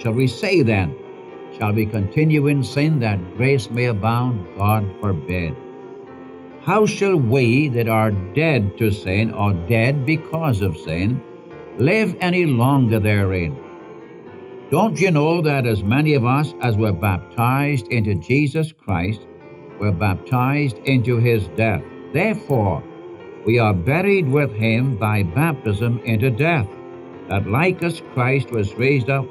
Shall we say then? Shall we continue in sin that grace may abound? God forbid. How shall we that are dead to sin, or dead because of sin, live any longer therein? Don't you know that as many of us as were baptized into Jesus Christ were baptized into his death? Therefore, we are buried with him by baptism into death, that like as Christ was raised up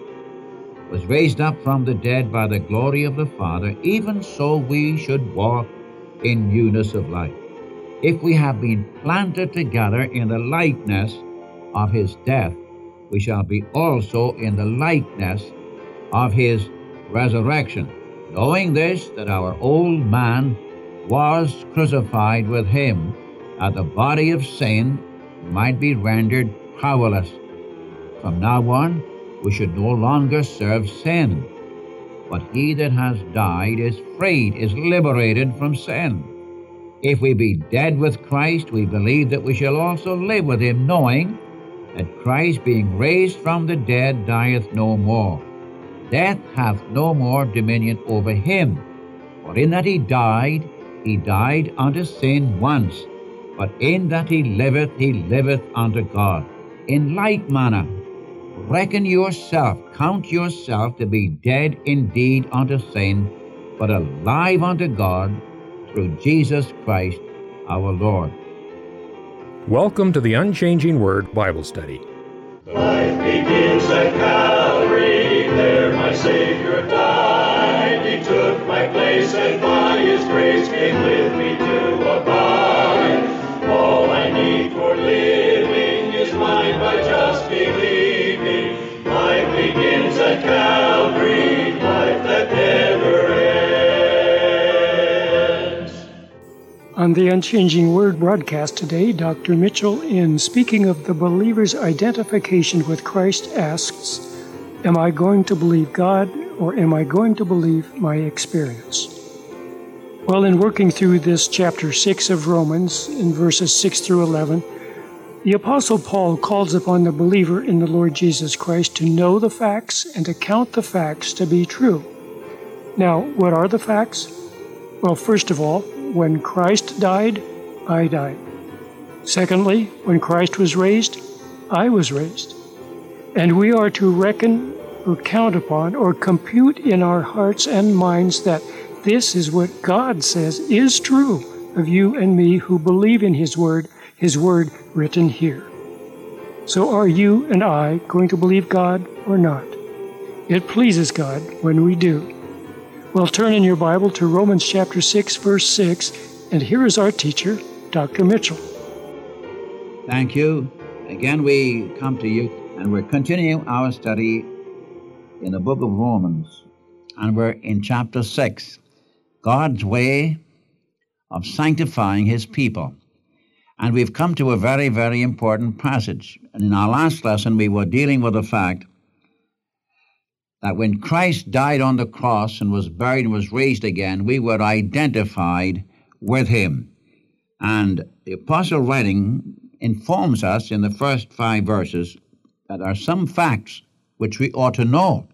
was raised up from the dead by the glory of the Father, even so we should walk in newness of life. If we have been planted together in the likeness of his death, we shall be also in the likeness of his resurrection, knowing this, that our old man was crucified with him, that the body of sin might be rendered powerless. From now on, we should no longer serve sin. But he that has died is freed, is liberated from sin. If we be dead with Christ, we believe that we shall also live with him, knowing that Christ, being raised from the dead, dieth no more. Death hath no more dominion over him. For in that he died, he died unto sin once, but in that he liveth, he liveth unto God. In like manner, reckon yourself, count yourself to be dead indeed unto sin, but alive unto God through Jesus Christ our Lord. Welcome to the Unchanging Word Bible Study. Life begins at Calvary, there my Savior died. He took my place, and by His grace came with me to abide. All I need for living On the Unchanging Word broadcast today, Dr. Mitchell, in speaking of the believer's identification with Christ, asks, Am I going to believe God or am I going to believe my experience? Well, in working through this chapter 6 of Romans, in verses 6 through 11, the Apostle Paul calls upon the believer in the Lord Jesus Christ to know the facts and to count the facts to be true. Now, what are the facts? Well, first of all, when Christ died, I died. Secondly, when Christ was raised, I was raised. And we are to reckon or count upon or compute in our hearts and minds that this is what God says is true of you and me who believe in His Word, His Word written here. So are you and I going to believe God or not? It pleases God when we do. Well, turn in your Bible to Romans chapter 6, verse 6, and here is our teacher, Dr. Mitchell. Thank you. Again, we come to you, and we're continuing our study in the book of Romans, and we're in chapter 6 God's way of sanctifying his people. And we've come to a very, very important passage. And in our last lesson, we were dealing with the fact that when Christ died on the cross and was buried and was raised again, we were identified with him. And the apostle writing informs us in the first five verses that there are some facts which we ought to know.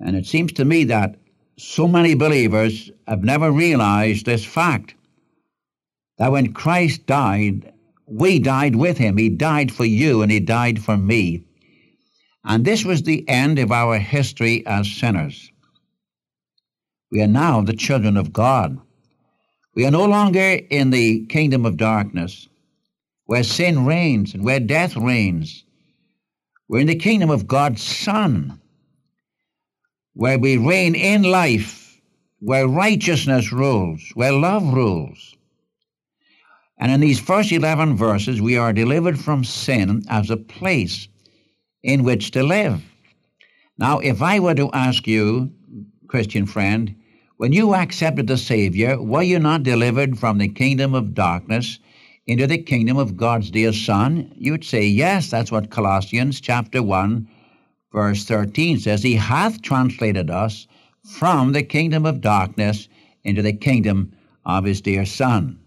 And it seems to me that so many believers have never realized this fact that when Christ died, we died with him. He died for you and he died for me. And this was the end of our history as sinners. We are now the children of God. We are no longer in the kingdom of darkness where sin reigns and where death reigns. We're in the kingdom of God's Son where we reign in life, where righteousness rules, where love rules. And in these first 11 verses, we are delivered from sin as a place in which to live. Now, if I were to ask you, Christian friend, when you accepted the Savior, were you not delivered from the kingdom of darkness into the kingdom of God's dear Son? You'd say, yes, that's what Colossians chapter 1 verse 13 says, He hath translated us from the kingdom of darkness into the kingdom of His dear Son.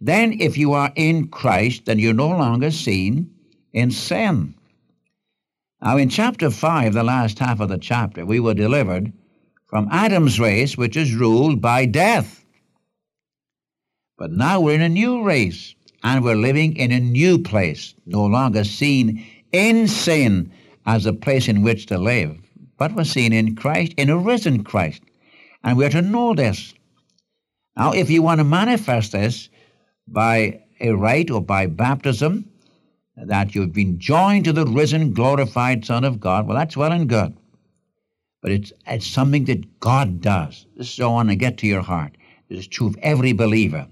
Then, if you are in Christ, then you're no longer seen in sin. Now, in chapter 5, the last half of the chapter, we were delivered from Adam's race, which is ruled by death. But now we're in a new race, and we're living in a new place, no longer seen in sin as a place in which to live, but we're seen in Christ, in a risen Christ. And we're to know this. Now, if you want to manifest this by a rite or by baptism, that you've been joined to the risen, glorified Son of God, well, that's well and good. But it's, it's something that God does. This is I want to get to your heart. This is true of every believer.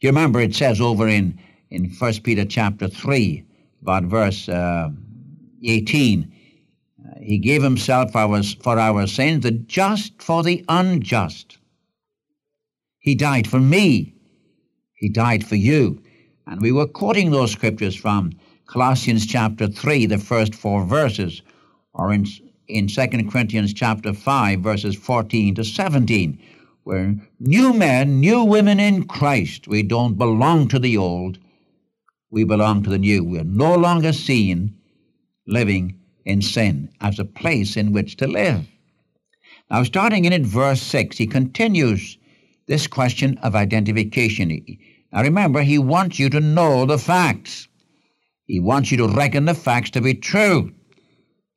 You remember it says over in, in 1 Peter chapter 3, about verse uh, 18, uh, He gave Himself for our, for our sins, the just for the unjust. He died for me. He died for you. And we were quoting those scriptures from Colossians chapter 3, the first four verses, or in, in 2 Corinthians chapter 5, verses 14 to 17. We're new men, new women in Christ. We don't belong to the old, we belong to the new. We're no longer seen living in sin as a place in which to live. Now, starting in at verse 6, he continues this question of identification. Now, remember, he wants you to know the facts. He wants you to reckon the facts to be true.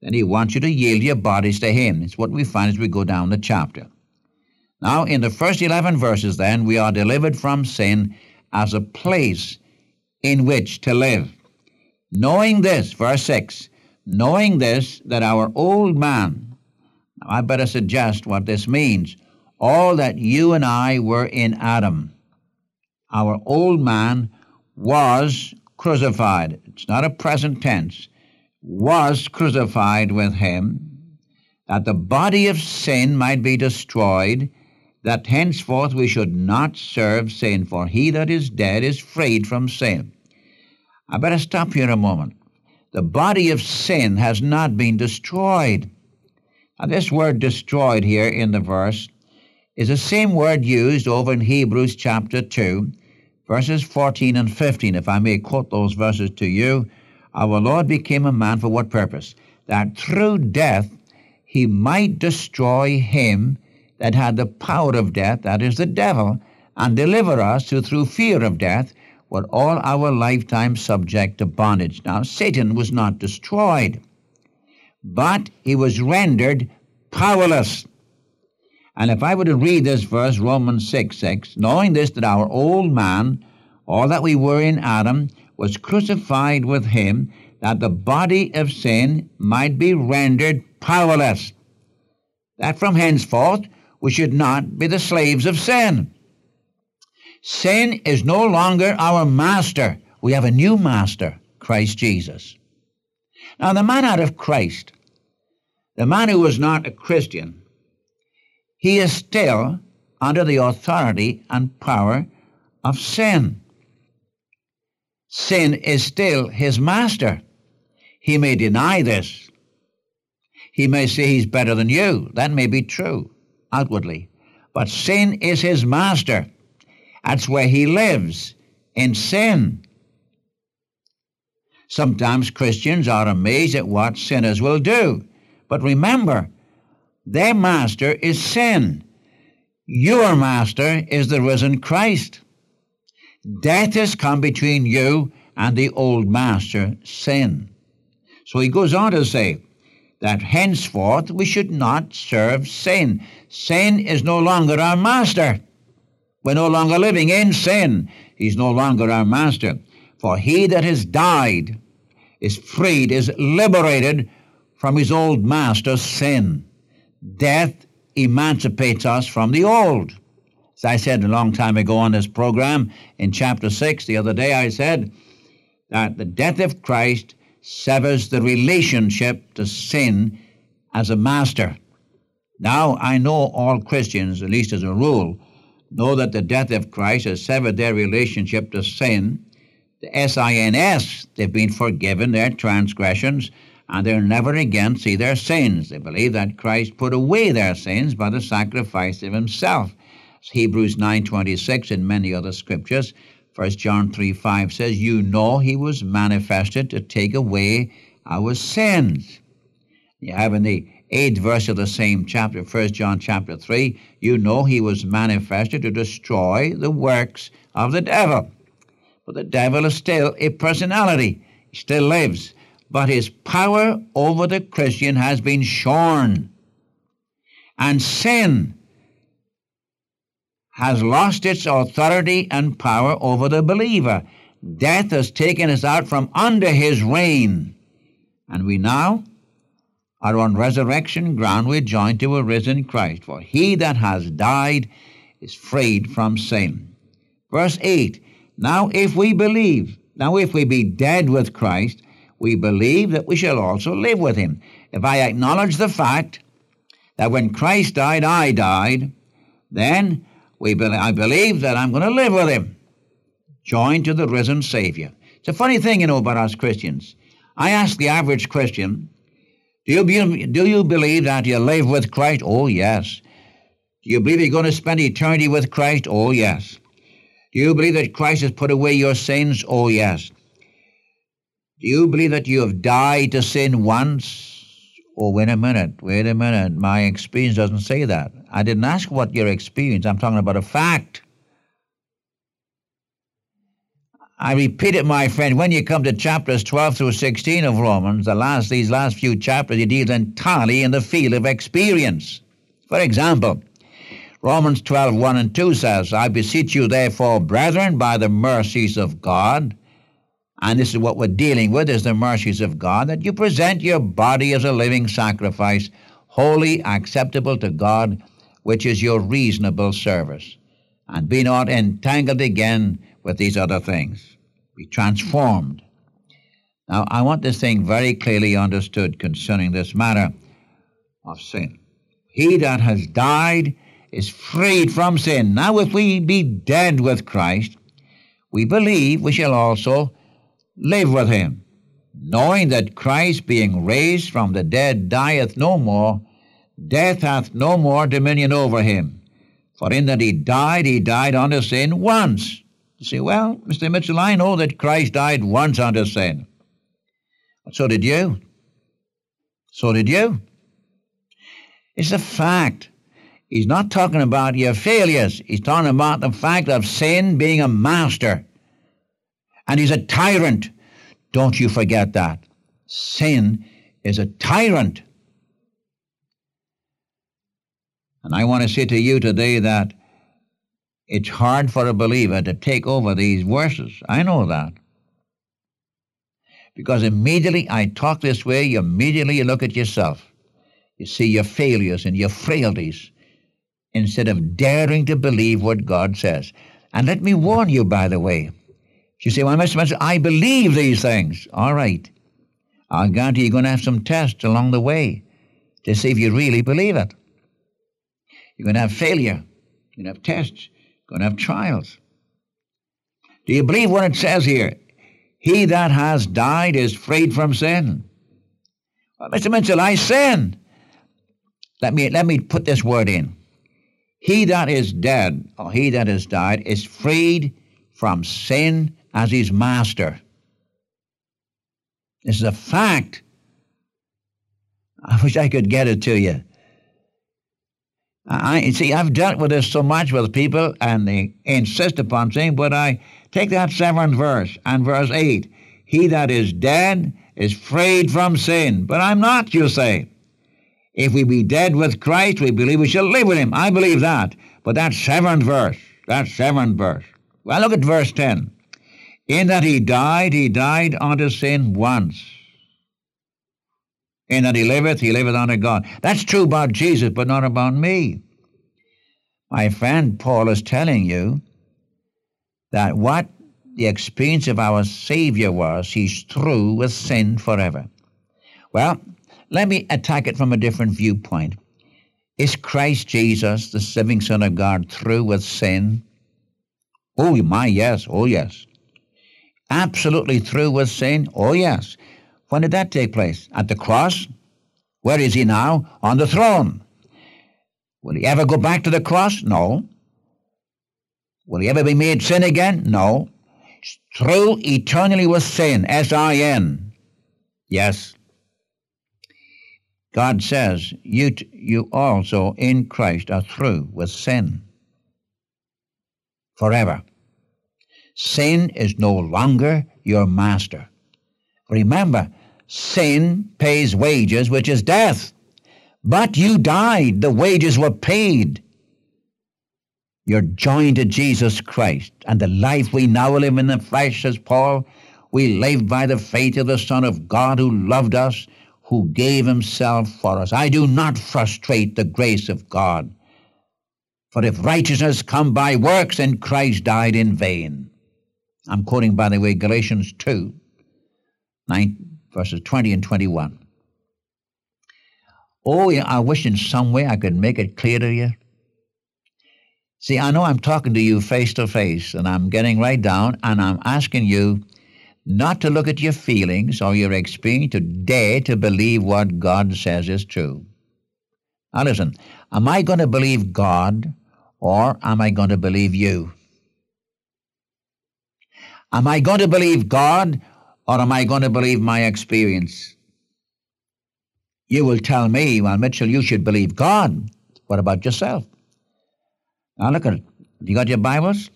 Then he wants you to yield your bodies to him. It's what we find as we go down the chapter. Now, in the first 11 verses, then, we are delivered from sin as a place in which to live. Knowing this, verse 6, knowing this, that our old man, now I better suggest what this means, all that you and I were in Adam, our old man was crucified. It's not a present tense. Was crucified with him, that the body of sin might be destroyed, that henceforth we should not serve sin, for he that is dead is freed from sin. I better stop here a moment. The body of sin has not been destroyed. Now, this word destroyed here in the verse is the same word used over in Hebrews chapter 2 verses 14 and 15, if I may quote those verses to you. Our Lord became a man for what purpose? That through death he might destroy him that had the power of death, that is the devil, and deliver us who through fear of death were all our lifetime subject to bondage. Now, Satan was not destroyed, but he was rendered powerless. And if I were to read this verse, Romans 6 6, knowing this, that our old man, all that we were in Adam, was crucified with him, that the body of sin might be rendered powerless, that from henceforth we should not be the slaves of sin. Sin is no longer our master. We have a new master, Christ Jesus. Now, the man out of Christ, the man who was not a Christian, he is still under the authority and power of sin. Sin is still his master. He may deny this. He may say he's better than you. That may be true outwardly. But sin is his master. That's where he lives, in sin. Sometimes Christians are amazed at what sinners will do. But remember, their master is sin. Your master is the risen Christ. Death has come between you and the old master, sin. So he goes on to say that henceforth we should not serve sin. Sin is no longer our master. We're no longer living in sin. He's no longer our master. For he that has died is freed, is liberated from his old master, sin. Death emancipates us from the old. As I said a long time ago on this program, in chapter 6, the other day, I said that the death of Christ severs the relationship to sin as a master. Now, I know all Christians, at least as a rule, know that the death of Christ has severed their relationship to sin. The S I N S, they've been forgiven their transgressions and they'll never again see their sins. They believe that Christ put away their sins by the sacrifice of himself. As Hebrews 9.26 and many other scriptures. 1 John 3 5 says, You know he was manifested to take away our sins. You have in the eighth verse of the same chapter, 1 John chapter 3, you know he was manifested to destroy the works of the devil. But the devil is still a personality, he still lives. But his power over the Christian has been shorn. And sin has lost its authority and power over the believer. Death has taken us out from under his reign. And we now are on resurrection ground. We're joined to a risen Christ. For he that has died is freed from sin. Verse 8 Now if we believe, now if we be dead with Christ, we believe that we shall also live with him. If I acknowledge the fact that when Christ died, I died, then we be- I believe that I'm going to live with him, joined to the risen Savior. It's a funny thing, you know, about us Christians. I ask the average Christian, do you, be, do you believe that you live with Christ? Oh, yes. Do you believe you're going to spend eternity with Christ? Oh, yes. Do you believe that Christ has put away your sins? Oh, yes. Do you believe that you have died to sin once? Oh, wait a minute, wait a minute. My experience doesn't say that. I didn't ask what your experience. I'm talking about a fact. I repeat it, my friend, when you come to chapters 12 through 16 of Romans, the last these last few chapters, it deals entirely in the field of experience. For example, Romans 12, 1 and 2 says, I beseech you therefore, brethren, by the mercies of God, and this is what we're dealing with, is the mercies of God, that you present your body as a living sacrifice, holy, acceptable to God, which is your reasonable service. And be not entangled again with these other things. Be transformed. Now, I want this thing very clearly understood concerning this matter of sin. He that has died is freed from sin. Now, if we be dead with Christ, we believe we shall also live with him, knowing that Christ, being raised from the dead, dieth no more, death hath no more dominion over him. For in that he died, he died unto sin once. You say, well, Mr. Mitchell, I know that Christ died once unto sin. So did you. So did you. It's a fact. He's not talking about your failures. He's talking about the fact of sin being a master. And he's a tyrant. Don't you forget that. Sin is a tyrant. And I want to say to you today that it's hard for a believer to take over these verses. I know that. Because immediately I talk this way, you immediately you look at yourself. You see your failures and your frailties instead of daring to believe what God says. And let me warn you, by the way. You say, well, Mr. Spencer, I believe these things. All right. I'll guarantee you're going to have some tests along the way to see if you really believe it. You're going to have failure. You're going to have tests. You're going to have trials. Do you believe what it says here? He that has died is freed from sin. Well, Mr. Mitchell, I sin. Let me, let me put this word in. He that is dead, or he that has died, is freed from sin as his master. This is a fact. I wish I could get it to you. I see. I've dealt with this so much with people, and they insist upon saying, "But I take that seventh verse and verse eight: He that is dead is freed from sin." But I'm not. You say. If we be dead with Christ, we believe we shall live with Him. I believe that. But that seventh verse. That seventh verse. Well, look at verse ten. In that He died, He died unto sin once. In that he liveth, he liveth unto God. That's true about Jesus, but not about me. My friend Paul is telling you that what the experience of our Savior was, he's through with sin forever. Well, let me attack it from a different viewpoint. Is Christ Jesus, the living Son of God, through with sin? Oh, my, yes. Oh, yes. Absolutely through with sin? Oh, yes. When did that take place? At the cross? Where is he now? On the throne. Will he ever go back to the cross? No. Will he ever be made sin again? No. Through eternally with sin, S I N. Yes. God says, you, t- you also in Christ are through with sin forever. Sin is no longer your master. Remember, sin pays wages, which is death. But you died, the wages were paid. You're joined to Jesus Christ, and the life we now live in the flesh, says Paul, we live by the faith of the Son of God who loved us, who gave himself for us. I do not frustrate the grace of God. For if righteousness come by works, then Christ died in vain. I'm quoting, by the way, Galatians 2, 9, verses 20 and 21. Oh, yeah, I wish in some way I could make it clear to you. See, I know I'm talking to you face to face, and I'm getting right down, and I'm asking you not to look at your feelings or your experience, to dare to believe what God says is true. Now, listen, am I going to believe God or am I going to believe you? Am I going to believe God or am I going to believe my experience? You will tell me, well, Mitchell, you should believe God. What about yourself? Now look at it. Have You got your Bibles?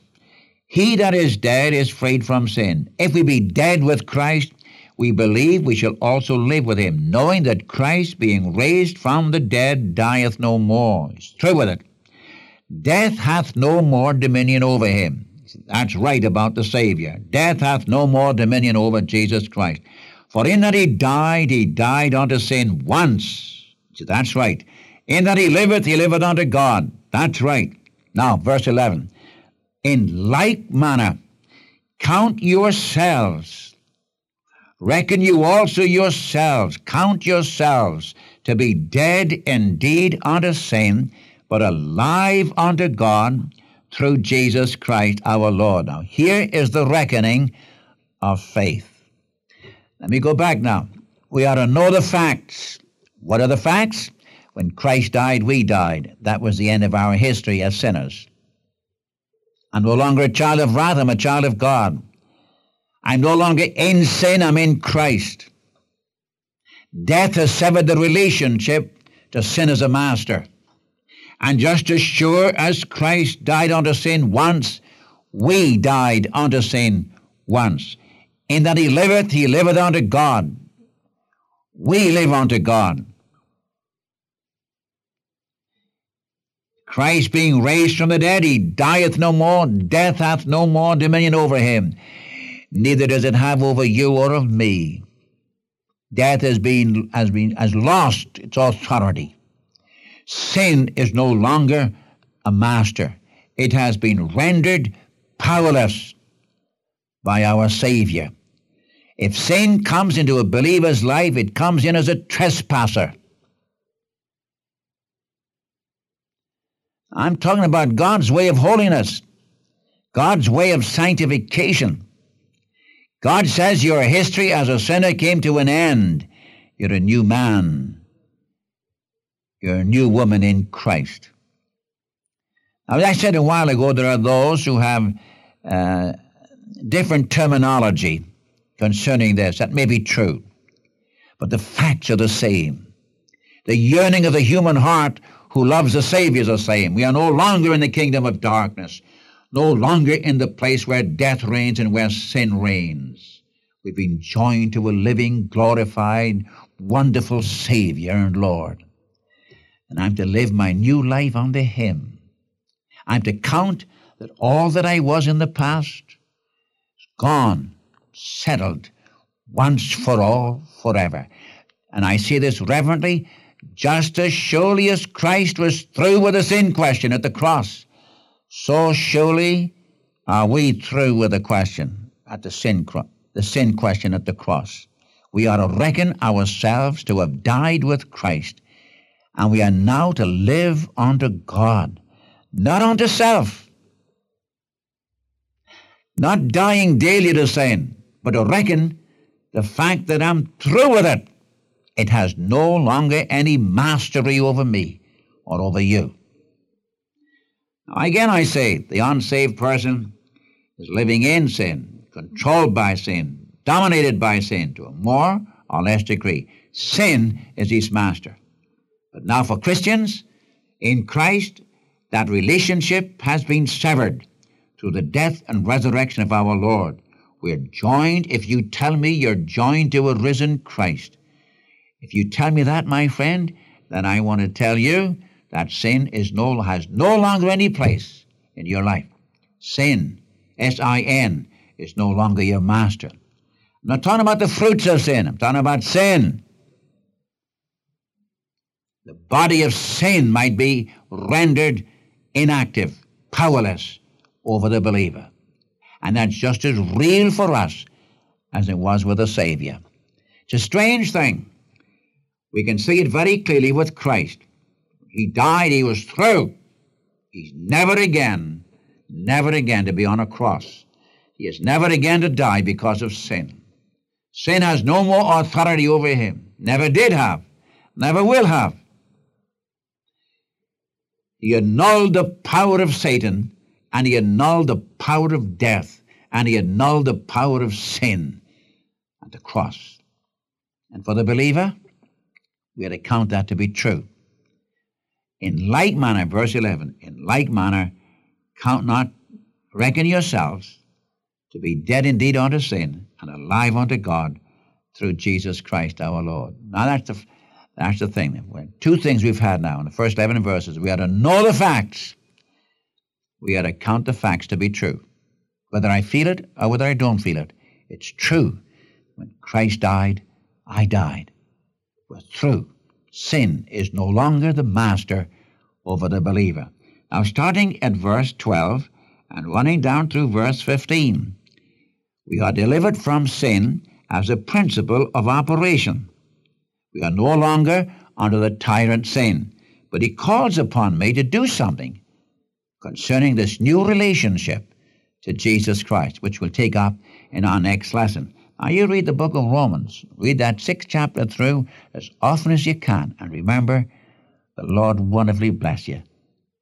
He that is dead is freed from sin. If we be dead with Christ, we believe we shall also live with him, knowing that Christ, being raised from the dead, dieth no more. It's true with it. Death hath no more dominion over him. That's right about the Savior. Death hath no more dominion over Jesus Christ. For in that he died, he died unto sin once. That's right. In that he liveth, he liveth unto God. That's right. Now, verse 11. In like manner, count yourselves, reckon you also yourselves, count yourselves to be dead indeed unto sin, but alive unto God through Jesus Christ our Lord. Now, here is the reckoning of faith. Let me go back now. We ought to know the facts. What are the facts? When Christ died, we died. That was the end of our history as sinners. I'm no longer a child of wrath, I'm a child of God. I'm no longer in sin, I'm in Christ. Death has severed the relationship to sin as a master. And just as sure as Christ died unto sin once, we died unto sin once. In that he liveth, he liveth unto God. We live unto God. Christ being raised from the dead, he dieth no more, death hath no more dominion over him. Neither does it have over you or of me. Death has been has been has lost its authority. Sin is no longer a master. It has been rendered powerless by our Savior. If sin comes into a believer's life, it comes in as a trespasser. I'm talking about God's way of holiness, God's way of sanctification. God says your history as a sinner came to an end. You're a new man. You're a new woman in Christ. Now, as I said a while ago, there are those who have uh, different terminology concerning this. That may be true. But the facts are the same. The yearning of the human heart who loves the Savior is the same. We are no longer in the kingdom of darkness, no longer in the place where death reigns and where sin reigns. We've been joined to a living, glorified, wonderful Savior and Lord. And I'm to live my new life unto Him. I'm to count that all that I was in the past is gone, settled, once for all, forever. And I say this reverently, just as surely as Christ was through with the sin question at the cross, so surely are we through with the question at the sin, the sin question at the cross. We are to reckon ourselves to have died with Christ, and we are now to live unto God, not unto self, not dying daily to sin, but to reckon the fact that I'm through with it. It has no longer any mastery over me or over you. Again, I say the unsaved person is living in sin, controlled by sin, dominated by sin to a more or less degree. Sin is his master. But now for Christians, in Christ, that relationship has been severed through the death and resurrection of our Lord. We're joined, if you tell me you're joined to a risen Christ. If you tell me that, my friend, then I want to tell you that sin is no, has no longer any place in your life. Sin, S I N, is no longer your master. I'm not talking about the fruits of sin, I'm talking about sin. The body of sin might be rendered inactive, powerless over the believer. And that's just as real for us as it was with the Savior. It's a strange thing. We can see it very clearly with Christ. He died, he was through. He's never again, never again to be on a cross. He is never again to die because of sin. Sin has no more authority over him, never did have, never will have. He annulled the power of Satan, and he annulled the power of death, and he annulled the power of sin at the cross. And for the believer, we are to count that to be true. In like manner, verse 11, in like manner, count not, reckon yourselves to be dead indeed unto sin and alive unto God through Jesus Christ our Lord. Now that's the, that's the thing. Two things we've had now in the first 11 verses. We had to know the facts. We had to count the facts to be true. Whether I feel it or whether I don't feel it, it's true. When Christ died, I died. We're through. Sin is no longer the master over the believer. Now, starting at verse 12 and running down through verse 15, we are delivered from sin as a principle of operation. We are no longer under the tyrant sin, but he calls upon me to do something concerning this new relationship to Jesus Christ, which we'll take up in our next lesson. Now, you read the book of Romans, read that sixth chapter through as often as you can, and remember, the Lord wonderfully bless you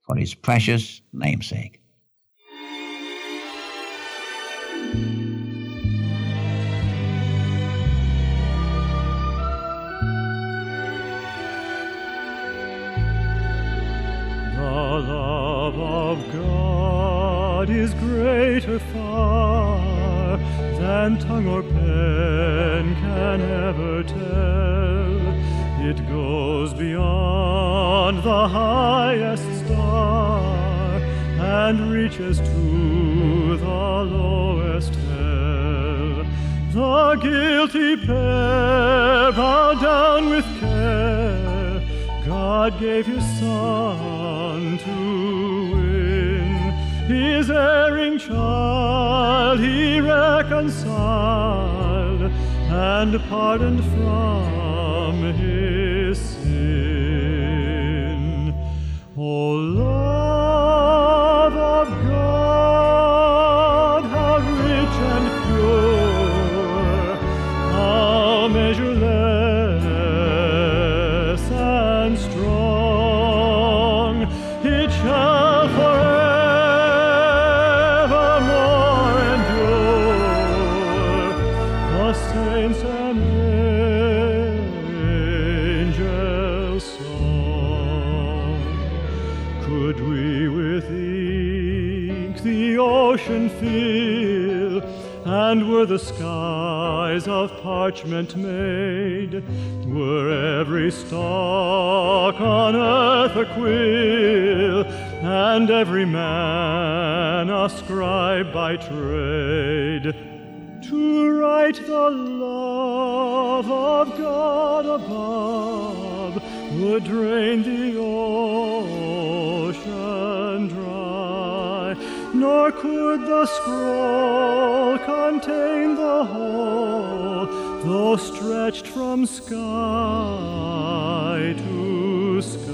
for his precious namesake. Is greater far than tongue or pen can ever tell. It goes beyond the highest star and reaches to the lowest hell. The guilty pair bowed down with care. God gave his son his erring child he reconciled and pardoned from his sin. O love of God, how rich and pure, how measureless and strong, parchment made, were every stalk on earth a quill, and every man a scribe by trade, to write the love of God above would drain the ocean dry, nor could the scroll contain the whole, though stretched from sky to sky.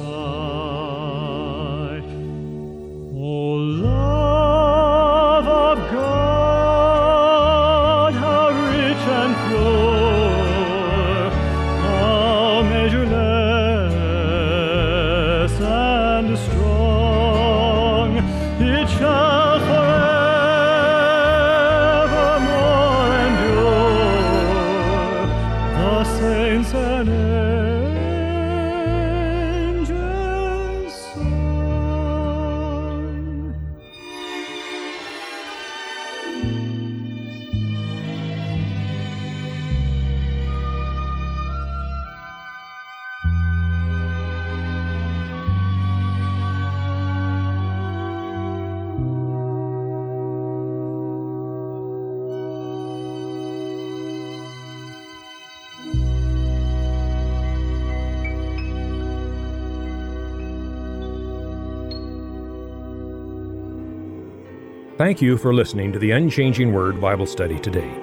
Thank you for listening to the Unchanging Word Bible study today.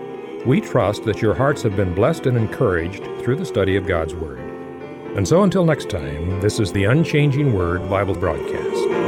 We trust that your hearts have been blessed and encouraged through the study of God's Word. And so until next time, this is the Unchanging Word Bible broadcast.